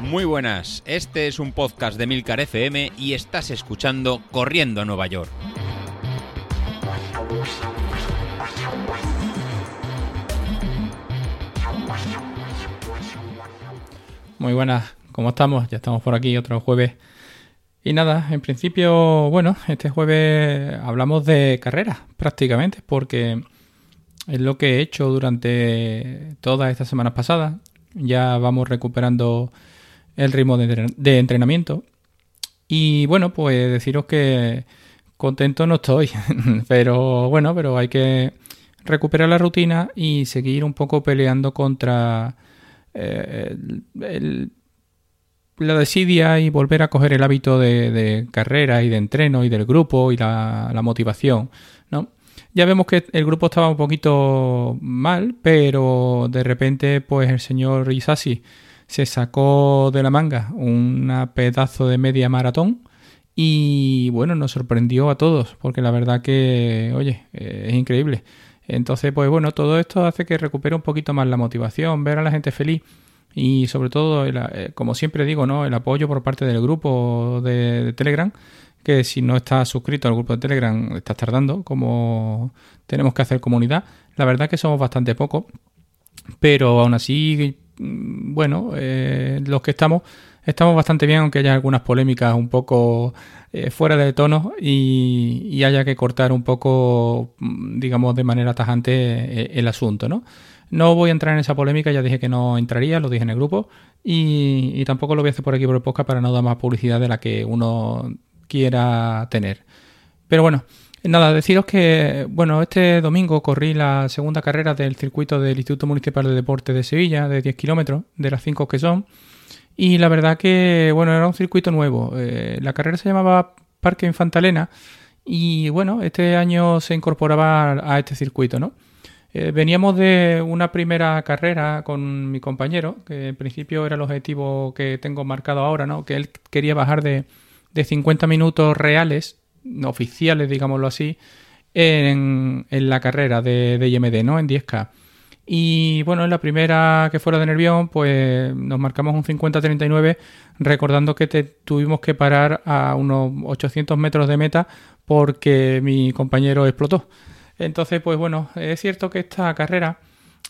Muy buenas, este es un podcast de Milcar FM y estás escuchando Corriendo a Nueva York. Muy buenas, ¿cómo estamos? Ya estamos por aquí otro jueves. Y nada, en principio, bueno, este jueves hablamos de carreras prácticamente, porque es lo que he hecho durante todas estas semanas pasadas. Ya vamos recuperando el ritmo de, entrenamiento. Y bueno, pues deciros que contento no estoy, pero bueno, pero hay que recuperar la rutina y seguir un poco peleando contra eh, la desidia y volver a coger el hábito de, carrera y de entreno y del grupo y la, la, motivación, ¿no? Ya vemos que el grupo estaba un poquito mal, pero de repente, pues el señor Isasi se sacó de la manga un pedazo de media maratón y bueno, nos sorprendió a todos, porque la verdad que, oye, es increíble. Entonces, pues bueno, todo esto hace que recupere un poquito más la motivación, ver a la gente feliz y sobre todo, eh, como siempre digo, ¿no? el apoyo por parte del grupo de, Telegram, que si no estás suscrito al grupo de Telegram estás tardando, como tenemos que hacer comunidad. La verdad que somos bastante pocos, pero aún así, mm, bueno, eh, los que estamos estamos bastante bien, aunque haya algunas polémicas un poco eh, fuera de tono y, haya que cortar un poco, mm, digamos, de manera tajante eh, el asunto, ¿no? No voy a entrar en esa polémica, ya dije que no entraría, lo dije en el grupo, y, tampoco lo voy a hacer por aquí por el podcast para no dar más publicidad de la que uno quiera tener. Pero bueno, nada, deciros que, bueno, este domingo corrí la segunda carrera del circuito del Instituto Municipal de Deporte de Sevilla, de 10 kilómetros, de las 5 que son. Y la verdad que, bueno, era un circuito nuevo. Eh, la carrera se llamaba Parque Infantalena y, bueno, este año se incorporaba a este circuito, ¿no? Eh, veníamos de una primera carrera con mi compañero, que en principio era el objetivo que tengo marcado ahora, ¿no? Que él quería bajar de, de 50 minutos reales, oficiales, digámoslo así, en, en la carrera de, de IMD, ¿no? En 10K. Y bueno, en la primera que fuera de Nervión, pues nos marcamos un 50-39, recordando que tuvimos que parar a unos 800 metros de meta porque mi compañero explotó. Entonces, pues bueno, es cierto que esta carrera,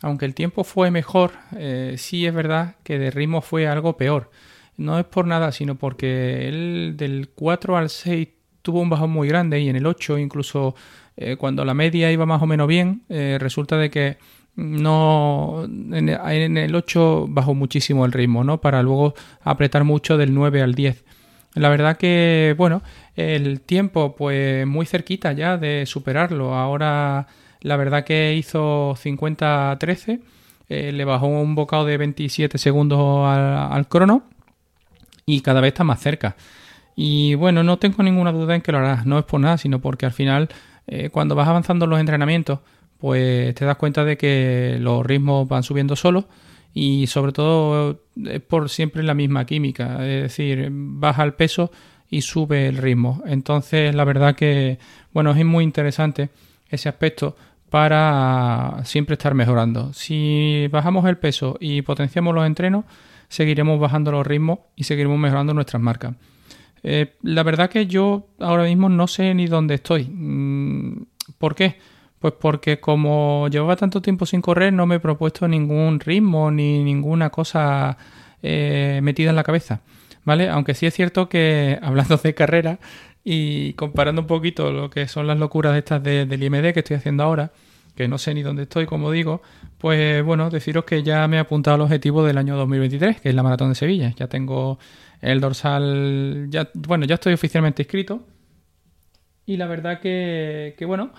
aunque el tiempo fue mejor, eh, sí es verdad que de ritmo fue algo peor. No es por nada, sino porque él del 4 al 6 tuvo un bajón muy grande y en el 8 incluso eh, cuando la media iba más o menos bien, eh, resulta de que no en, el 8 bajó muchísimo el ritmo, ¿no? Para luego apretar mucho del 9 al 10. La verdad que, bueno, el tiempo pues muy cerquita ya de superarlo. Ahora la verdad que hizo 50-13, eh, le bajó un bocado de 27 segundos al, crono y cada vez está más cerca. Y bueno, no tengo ninguna duda en que lo hará, no es por nada, sino porque al final eh, cuando vas avanzando en los entrenamientos, pues te das cuenta de que los ritmos van subiendo solos y sobre todo es por siempre la misma química, es decir, baja el peso y sube el ritmo. Entonces, la verdad que, bueno, es muy interesante ese aspecto para siempre estar mejorando. Si bajamos el peso y potenciamos los entrenos, seguiremos bajando los ritmos y seguiremos mejorando nuestras marcas. Eh, la verdad que yo ahora mismo no sé ni dónde estoy. Mm, ¿Por qué? Pues porque como llevaba tanto tiempo sin correr, no me he propuesto ningún ritmo ni ninguna cosa eh, metida en la cabeza. ¿Vale? Aunque sí es cierto que hablando de carrera y comparando un poquito lo que son las locuras estas del IMD que estoy haciendo ahora, que no sé ni dónde estoy, como digo, pues bueno, deciros que ya me he apuntado al objetivo del año 2023, que es la maratón de Sevilla. Ya tengo el dorsal, ya, bueno, ya estoy oficialmente inscrito. Y la verdad que, que bueno,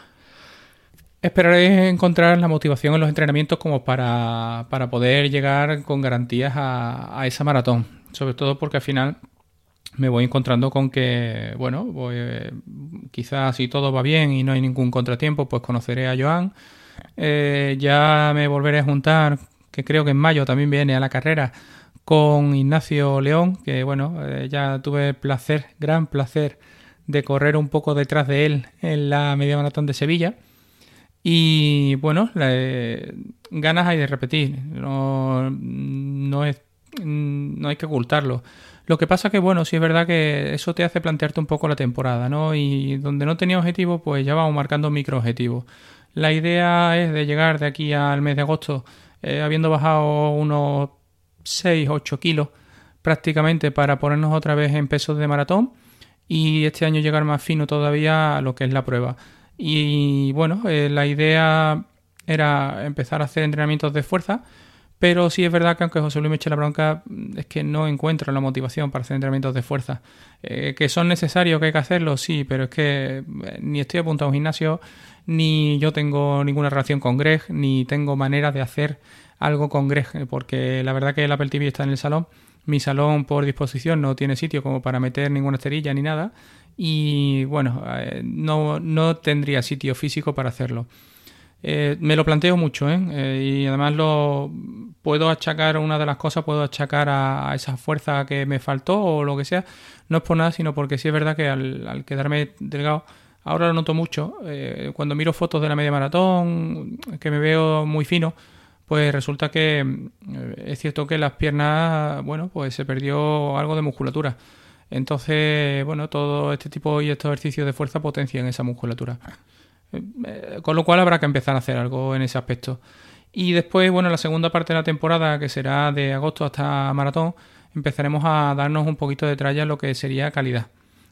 Esperaré encontrar la motivación en los entrenamientos como para, poder llegar con garantías a, esa maratón. Sobre todo porque al final me voy encontrando con que, bueno, voy, quizás si todo va bien y no hay ningún contratiempo, pues conoceré a Joan. Eh, ya me volveré a juntar, que creo que en mayo también viene a la carrera, con Ignacio León, que bueno, eh, ya tuve placer, gran placer, de correr un poco detrás de él en la media maratón de Sevilla. Y bueno, ganas hay de repetir, no, no, es, no hay que ocultarlo. Lo que pasa que, bueno, sí es verdad que eso te hace plantearte un poco la temporada, ¿no? Y donde no tenía objetivos, pues ya vamos marcando micro objetivos. La idea es de llegar de aquí al mes de agosto eh, habiendo bajado unos 6-8 kilos prácticamente para ponernos otra vez en pesos de maratón y este año llegar más fino todavía a lo que es la prueba. Y bueno, eh, la idea era empezar a hacer entrenamientos de fuerza, pero sí es verdad que aunque José Luis me eche la bronca, mm, es que no encuentro la motivación para hacer entrenamientos de fuerza. Eh, que son necesarios, que hay que hacerlos, sí, pero es que eh, ni estoy apuntado a un gimnasio, ni yo tengo ninguna relación con Greg, ni tengo manera de hacer algo con Greg, porque la verdad que el Apple TV está en el salón. Mi salón por disposición no tiene sitio como para meter ninguna esterilla ni nada y bueno, eh, no, no, tendría sitio físico para hacerlo. Eh, me lo planteo mucho ¿eh? ¿eh? y además lo puedo achacar, una de las cosas puedo achacar a, esa fuerza que me faltó o lo que sea, no es por nada, sino porque sí es verdad que al, al quedarme delgado, ahora lo noto mucho, cuando miro fotos de la media maratón, que me veo muy fino, pues resulta que es cierto que las piernas, bueno, pues se perdió algo de musculatura. Entonces, bueno, todo este tipo y estos ejercicios de fuerza potencian esa musculatura. Eh, con lo cual habrá que empezar a hacer algo en ese aspecto. Y después, bueno, la segunda parte de la temporada, que será de agosto hasta maratón, empezaremos a darnos un poquito de tralla lo que sería calidad.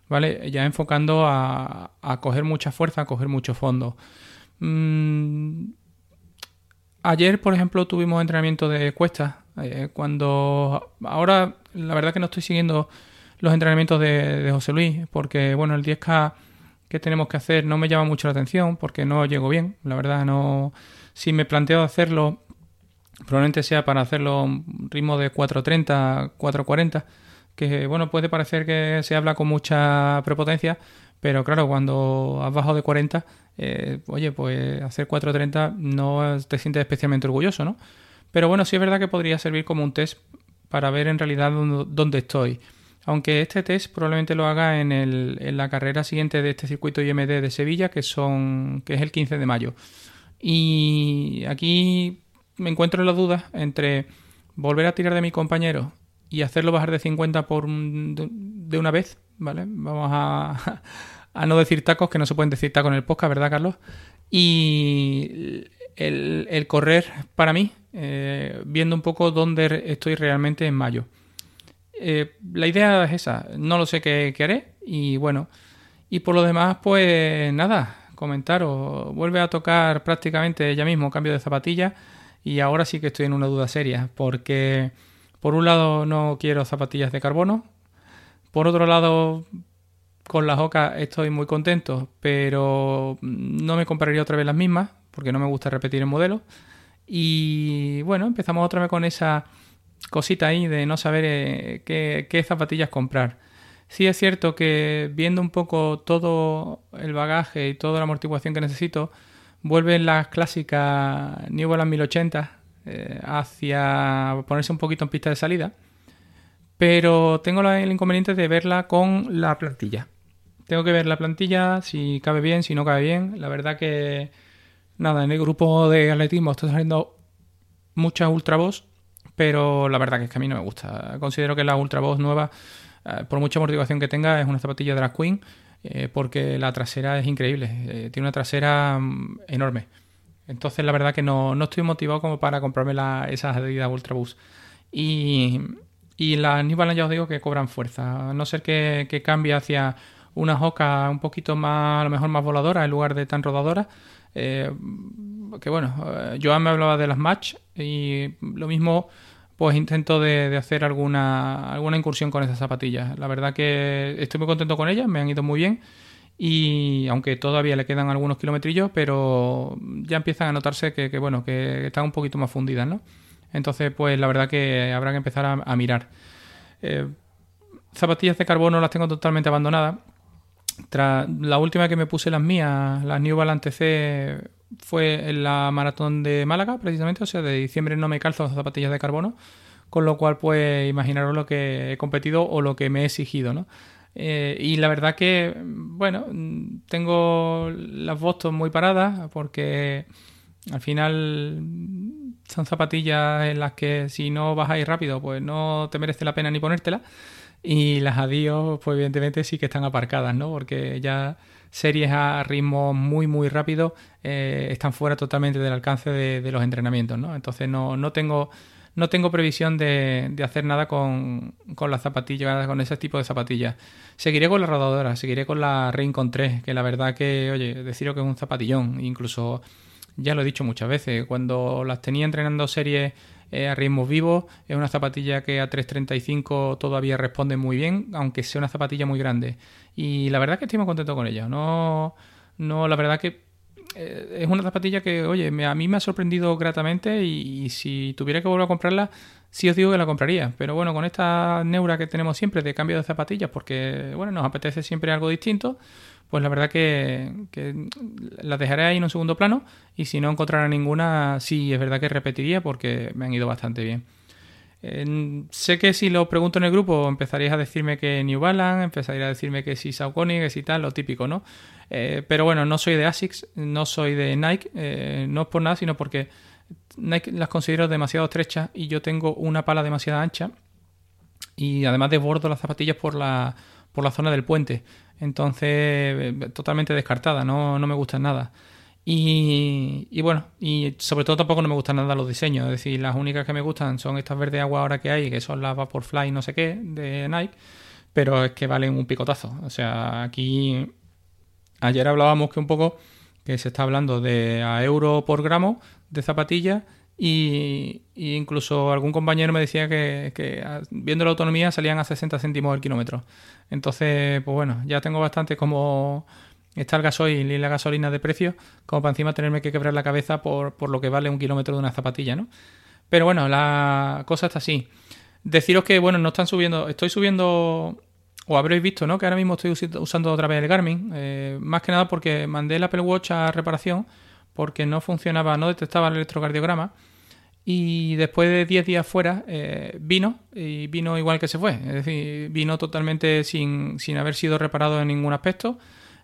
¿Vale? Ya enfocando a, coger mucha fuerza, a coger mucho fondo. Mm, ayer, por ejemplo, tuvimos entrenamiento de cuestas. Eh, cuando ahora, la verdad que no estoy siguiendo los entrenamientos de, José Luis, porque bueno, el 10K que tenemos que hacer no me llama mucho la atención, porque no llego bien, la verdad no... Si me planteo hacerlo, probablemente sea para hacerlo a un ritmo de 4.30, 4.40, que bueno, puede parecer que se habla con mucha prepotencia, pero claro, cuando has bajado de 40, eh, oye, pues hacer 4.30 no te sientes especialmente orgulloso, ¿no? Pero bueno, sí es verdad que podría servir como un test para ver en realidad dónde estoy. Aunque este test probablemente lo haga en, el, en la carrera siguiente de este circuito IMD de Sevilla, que, son, que es el 15 de mayo. Y aquí me encuentro en la duda entre volver a tirar de mi compañero y hacerlo bajar de 50 por de una vez, ¿vale? Vamos a, a, no decir tacos, que no se pueden decir tacos en el podcast, ¿verdad, Carlos? Y el, el correr para mí, eh, viendo un poco dónde estoy realmente en mayo. Eh, la idea es esa, no lo sé qué, haré y bueno, y por lo demás pues nada, comentaros, vuelve a tocar prácticamente ya mismo cambio de zapatilla y ahora sí que estoy en una duda seria porque por un lado no quiero zapatillas de carbono, por otro lado con las OCA estoy muy contento, pero no me compraría otra vez las mismas porque no me gusta repetir el modelo. Y bueno, empezamos otra vez con esa cosita ahí de no saber eh, qué, zapatillas comprar. Sí es cierto que viendo un poco todo el bagaje y toda la amortiguación que necesito, vuelven las clásicas New Balance 1080 eh, hacia ponerse un poquito en pista de salida. Pero tengo el inconveniente de verla con la plantilla. Tengo que ver la plantilla, si cabe bien, si no cabe bien. La verdad que, nada, en el grupo de atletismo está saliendo mucha Ultra pero la verdad que es que a mí no me gusta. Considero que la Ultra Boss nueva, eh, por mucha motivación que tenga, es una zapatilla de la Queen, eh, porque la trasera es increíble, eh, tiene una trasera mm, enorme. Entonces la verdad que no, estoy motivado como para comprarme la, esas Adidas Ultra Boost. Y, y las New Balance ya os digo que cobran fuerza, a no ser que, cambie hacia una hoca un poquito más, a lo mejor más voladora en lugar de tan rodadora. Eh, que bueno, eh, Joan me hablaba de las match y lo mismo pues intento de, hacer alguna, alguna incursión con esas zapatillas. La verdad que estoy muy contento con ellas, me han ido muy bien y aunque todavía le quedan algunos kilometrillos, pero ya empiezan a notarse que, bueno, que están un poquito más fundidas, ¿no? Entonces, pues la verdad que habrá que empezar a, mirar. Eh, zapatillas de carbono las tengo totalmente abandonadas. Tras la última que me puse las mías, las New Balance C fue en la maratón de Málaga, precisamente, o sea, de diciembre no me calzo zapatillas de carbono, con lo cual, pues, imaginaros lo que he competido o lo que me he exigido, ¿no? Eh, y la verdad que, bueno, tengo las Boston muy paradas porque al final son zapatillas en las que si no vas a ir rápido, pues no te merece la pena ni ponértela. Y las adiós, pues evidentemente sí que están aparcadas, ¿no? Porque ya series a ritmo muy, muy rápido eh, están fuera totalmente del alcance de, los entrenamientos, ¿no? Entonces no, no tengo no tengo previsión de, de hacer nada con, con, las zapatillas, con ese tipo de zapatillas. Seguiré con la rodadora, seguiré con la Rincon 3, que la verdad que, oye, deciros que es un zapatillón. Incluso, ya lo he dicho muchas veces, cuando las tenía entrenando series eh, a ritmos vivos, es una zapatilla que a 3.35 todavía responde muy bien, aunque sea una zapatilla muy grande. Y la verdad que estoy muy contento con ella. No, no, la verdad que eh, es una zapatilla que, oye, a mí me ha sorprendido gratamente y, si tuviera que volver a comprarla, sí os digo que la compraría. Pero bueno, con esta neura que tenemos siempre de cambio de zapatillas, porque, bueno, nos apetece siempre algo distinto, pues la verdad que, que las dejaré ahí en un segundo plano y si no encontrara ninguna, sí es verdad que repetiría porque me han ido bastante bien sé que si lo pregunto en el grupo empezaríais a decirme que New Balance, empezaríais a decirme que si Saucony, que si tal, lo típico, ¿no? Eh, pero bueno, no soy de ASICS, no soy de Nike, eh, no es por nada, sino porque Nike las considero demasiado estrechas y yo tengo una pala demasiado ancha y además desbordo las zapatillas por la, por la zona del puente. Entonces, eh, totalmente descartada, no, no me gustan nada. Y, bueno, y sobre todo tampoco no me gustan nada los diseños. Es decir, las únicas que me gustan son estas verde agua ahora que hay, que son las Vaporfly no sé qué de Nike, pero es que valen un picotazo. O sea, aquí ayer hablábamos que un poco que se está hablando de a euro por gramo de zapatillas y, incluso algún compañero me decía que, viendo la autonomía salían a 60 céntimos el kilómetro. Entonces, pues bueno, ya tengo bastante como está el gasoil y la gasolina de precio, como para encima tenerme que quebrar la cabeza por, por lo que vale un kilómetro de una zapatilla, ¿no? Pero bueno, la cosa está así. Deciros que, bueno, no están subiendo, estoy subiendo, o habréis visto, ¿no? Que ahora mismo estoy usando otra vez el Garmin, eh, más que nada porque mandé el Apple Watch a reparación porque no funcionaba, no detectaba el electrocardiograma. Y después de 10 días fuera, eh, vino y vino igual que se fue. Es decir, vino totalmente sin, sin haber sido reparado en ningún aspecto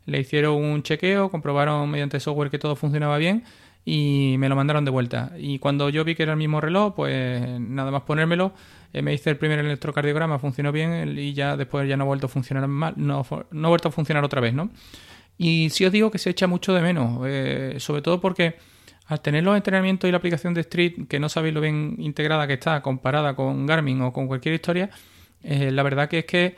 le hicieron un chequeo, comprobaron mediante software que todo funcionaba bien y me lo mandaron de vuelta. Y cuando yo vi que era el mismo reloj, pues nada más ponérmelo, eh, me hice el primer electrocardiograma, funcionó bien y ya después ya no ha vuelto a funcionar mal, no, no ha vuelto a funcionar otra vez, ¿no? Y sí os digo que se echa mucho de menos, eh, sobre todo porque al tener los entrenamientos y la aplicación de Street, que no sabéis lo bien integrada que está comparada con Garmin o con cualquier historia, eh, la verdad que es que,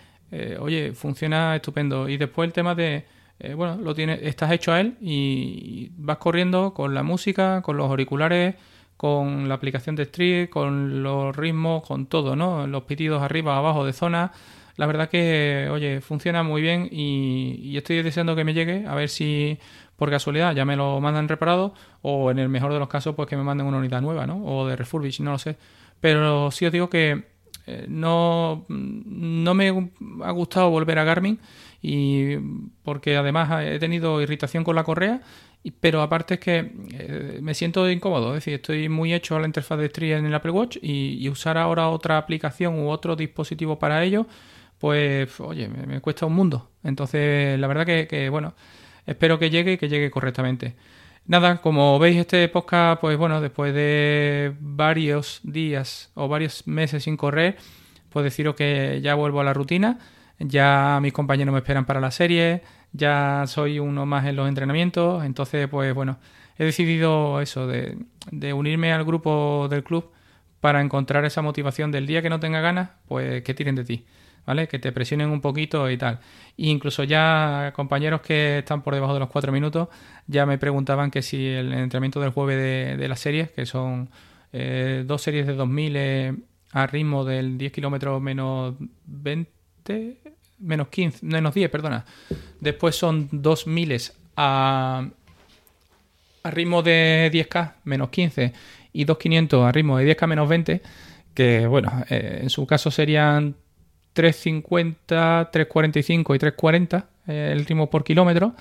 oye, funciona estupendo. Y después el tema de eh, bueno, lo tienes, estás hecho a él y vas corriendo con la música, con los auriculares, con la aplicación de Street, con los ritmos, con todo, ¿no? Los pitidos arriba, abajo de zona. La verdad que, oye, funciona muy bien y, estoy deseando que me llegue, a ver si por casualidad ya me lo mandan reparado o en el mejor de los casos pues que me manden una unidad nueva, ¿no? O de refurbish, no lo sé. Pero sí os digo que eh, no, no me ha gustado volver a Garmin y porque además he tenido irritación con la correa, pero aparte es que eh, me siento incómodo, es decir, estoy muy hecho a la interfaz de Street en el Apple Watch y, usar ahora otra aplicación u otro dispositivo para ello, pues oye, me, cuesta un mundo. Entonces, la verdad que, bueno, espero que llegue y que llegue correctamente. Nada, como veis este podcast, pues bueno, después de varios días o varios meses sin correr, pues deciros que ya vuelvo a la rutina ya mis compañeros me esperan para la serie, ya soy uno más en los entrenamientos, entonces pues bueno, he decidido eso, de, unirme al grupo del club para encontrar esa motivación del día que no tenga ganas, pues que tiren de ti, ¿vale? Que te presionen un poquito y tal. E incluso ya compañeros que están por debajo de los cuatro minutos ya me preguntaban que si el entrenamiento del jueves de, de las series, que son eh, dos series de 2000 eh, a ritmo del 10 kilómetros menos 20, menos 15, menos 10, perdona. Después son 2 miles a, a ritmo de 10K, menos 15, y 2500 a ritmo de 10K, menos 20, que bueno, eh, en su caso serían 350, 345 y 340 eh, el ritmo por kilómetro,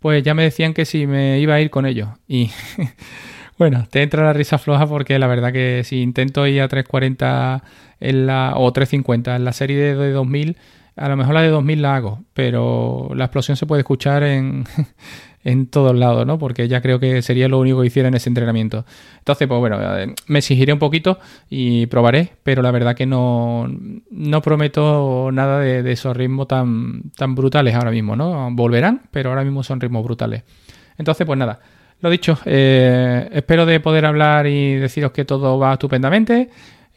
pues ya me decían que si me iba a ir con ellos. Y bueno, te entra la risa floja porque la verdad que si intento ir a 340 en la, o 350 en la serie de 2000 a lo mejor la de 2000 la hago, pero la explosión se puede escuchar en, en todos lados, ¿no? Porque ya creo que sería lo único que hiciera en ese entrenamiento. Entonces, pues bueno, me exigiré un poquito y probaré, pero la verdad que no, no prometo nada de, esos ritmos tan, tan brutales ahora mismo, ¿no? Volverán, pero ahora mismo son ritmos brutales. Entonces, pues nada. Lo dicho, eh, espero de poder hablar y deciros que todo va estupendamente.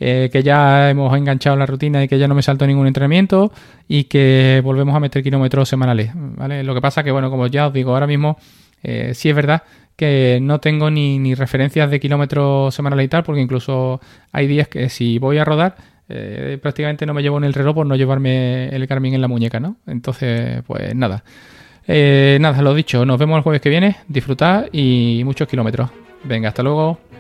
Eh, que ya hemos enganchado la rutina y que ya no me salto ningún entrenamiento y que volvemos a meter kilómetros semanales. ¿vale? Lo que pasa que, bueno, como ya os digo, ahora mismo eh, sí es verdad que no tengo ni, referencias de kilómetros semanales y tal, porque incluso hay días que si voy a rodar, eh, prácticamente no me llevo en el reloj por no llevarme el Garmin en la muñeca, ¿no? Entonces, pues nada. nada, lo dicho, nos vemos el jueves que viene, disfrutad y muchos kilómetros. Venga, hasta luego.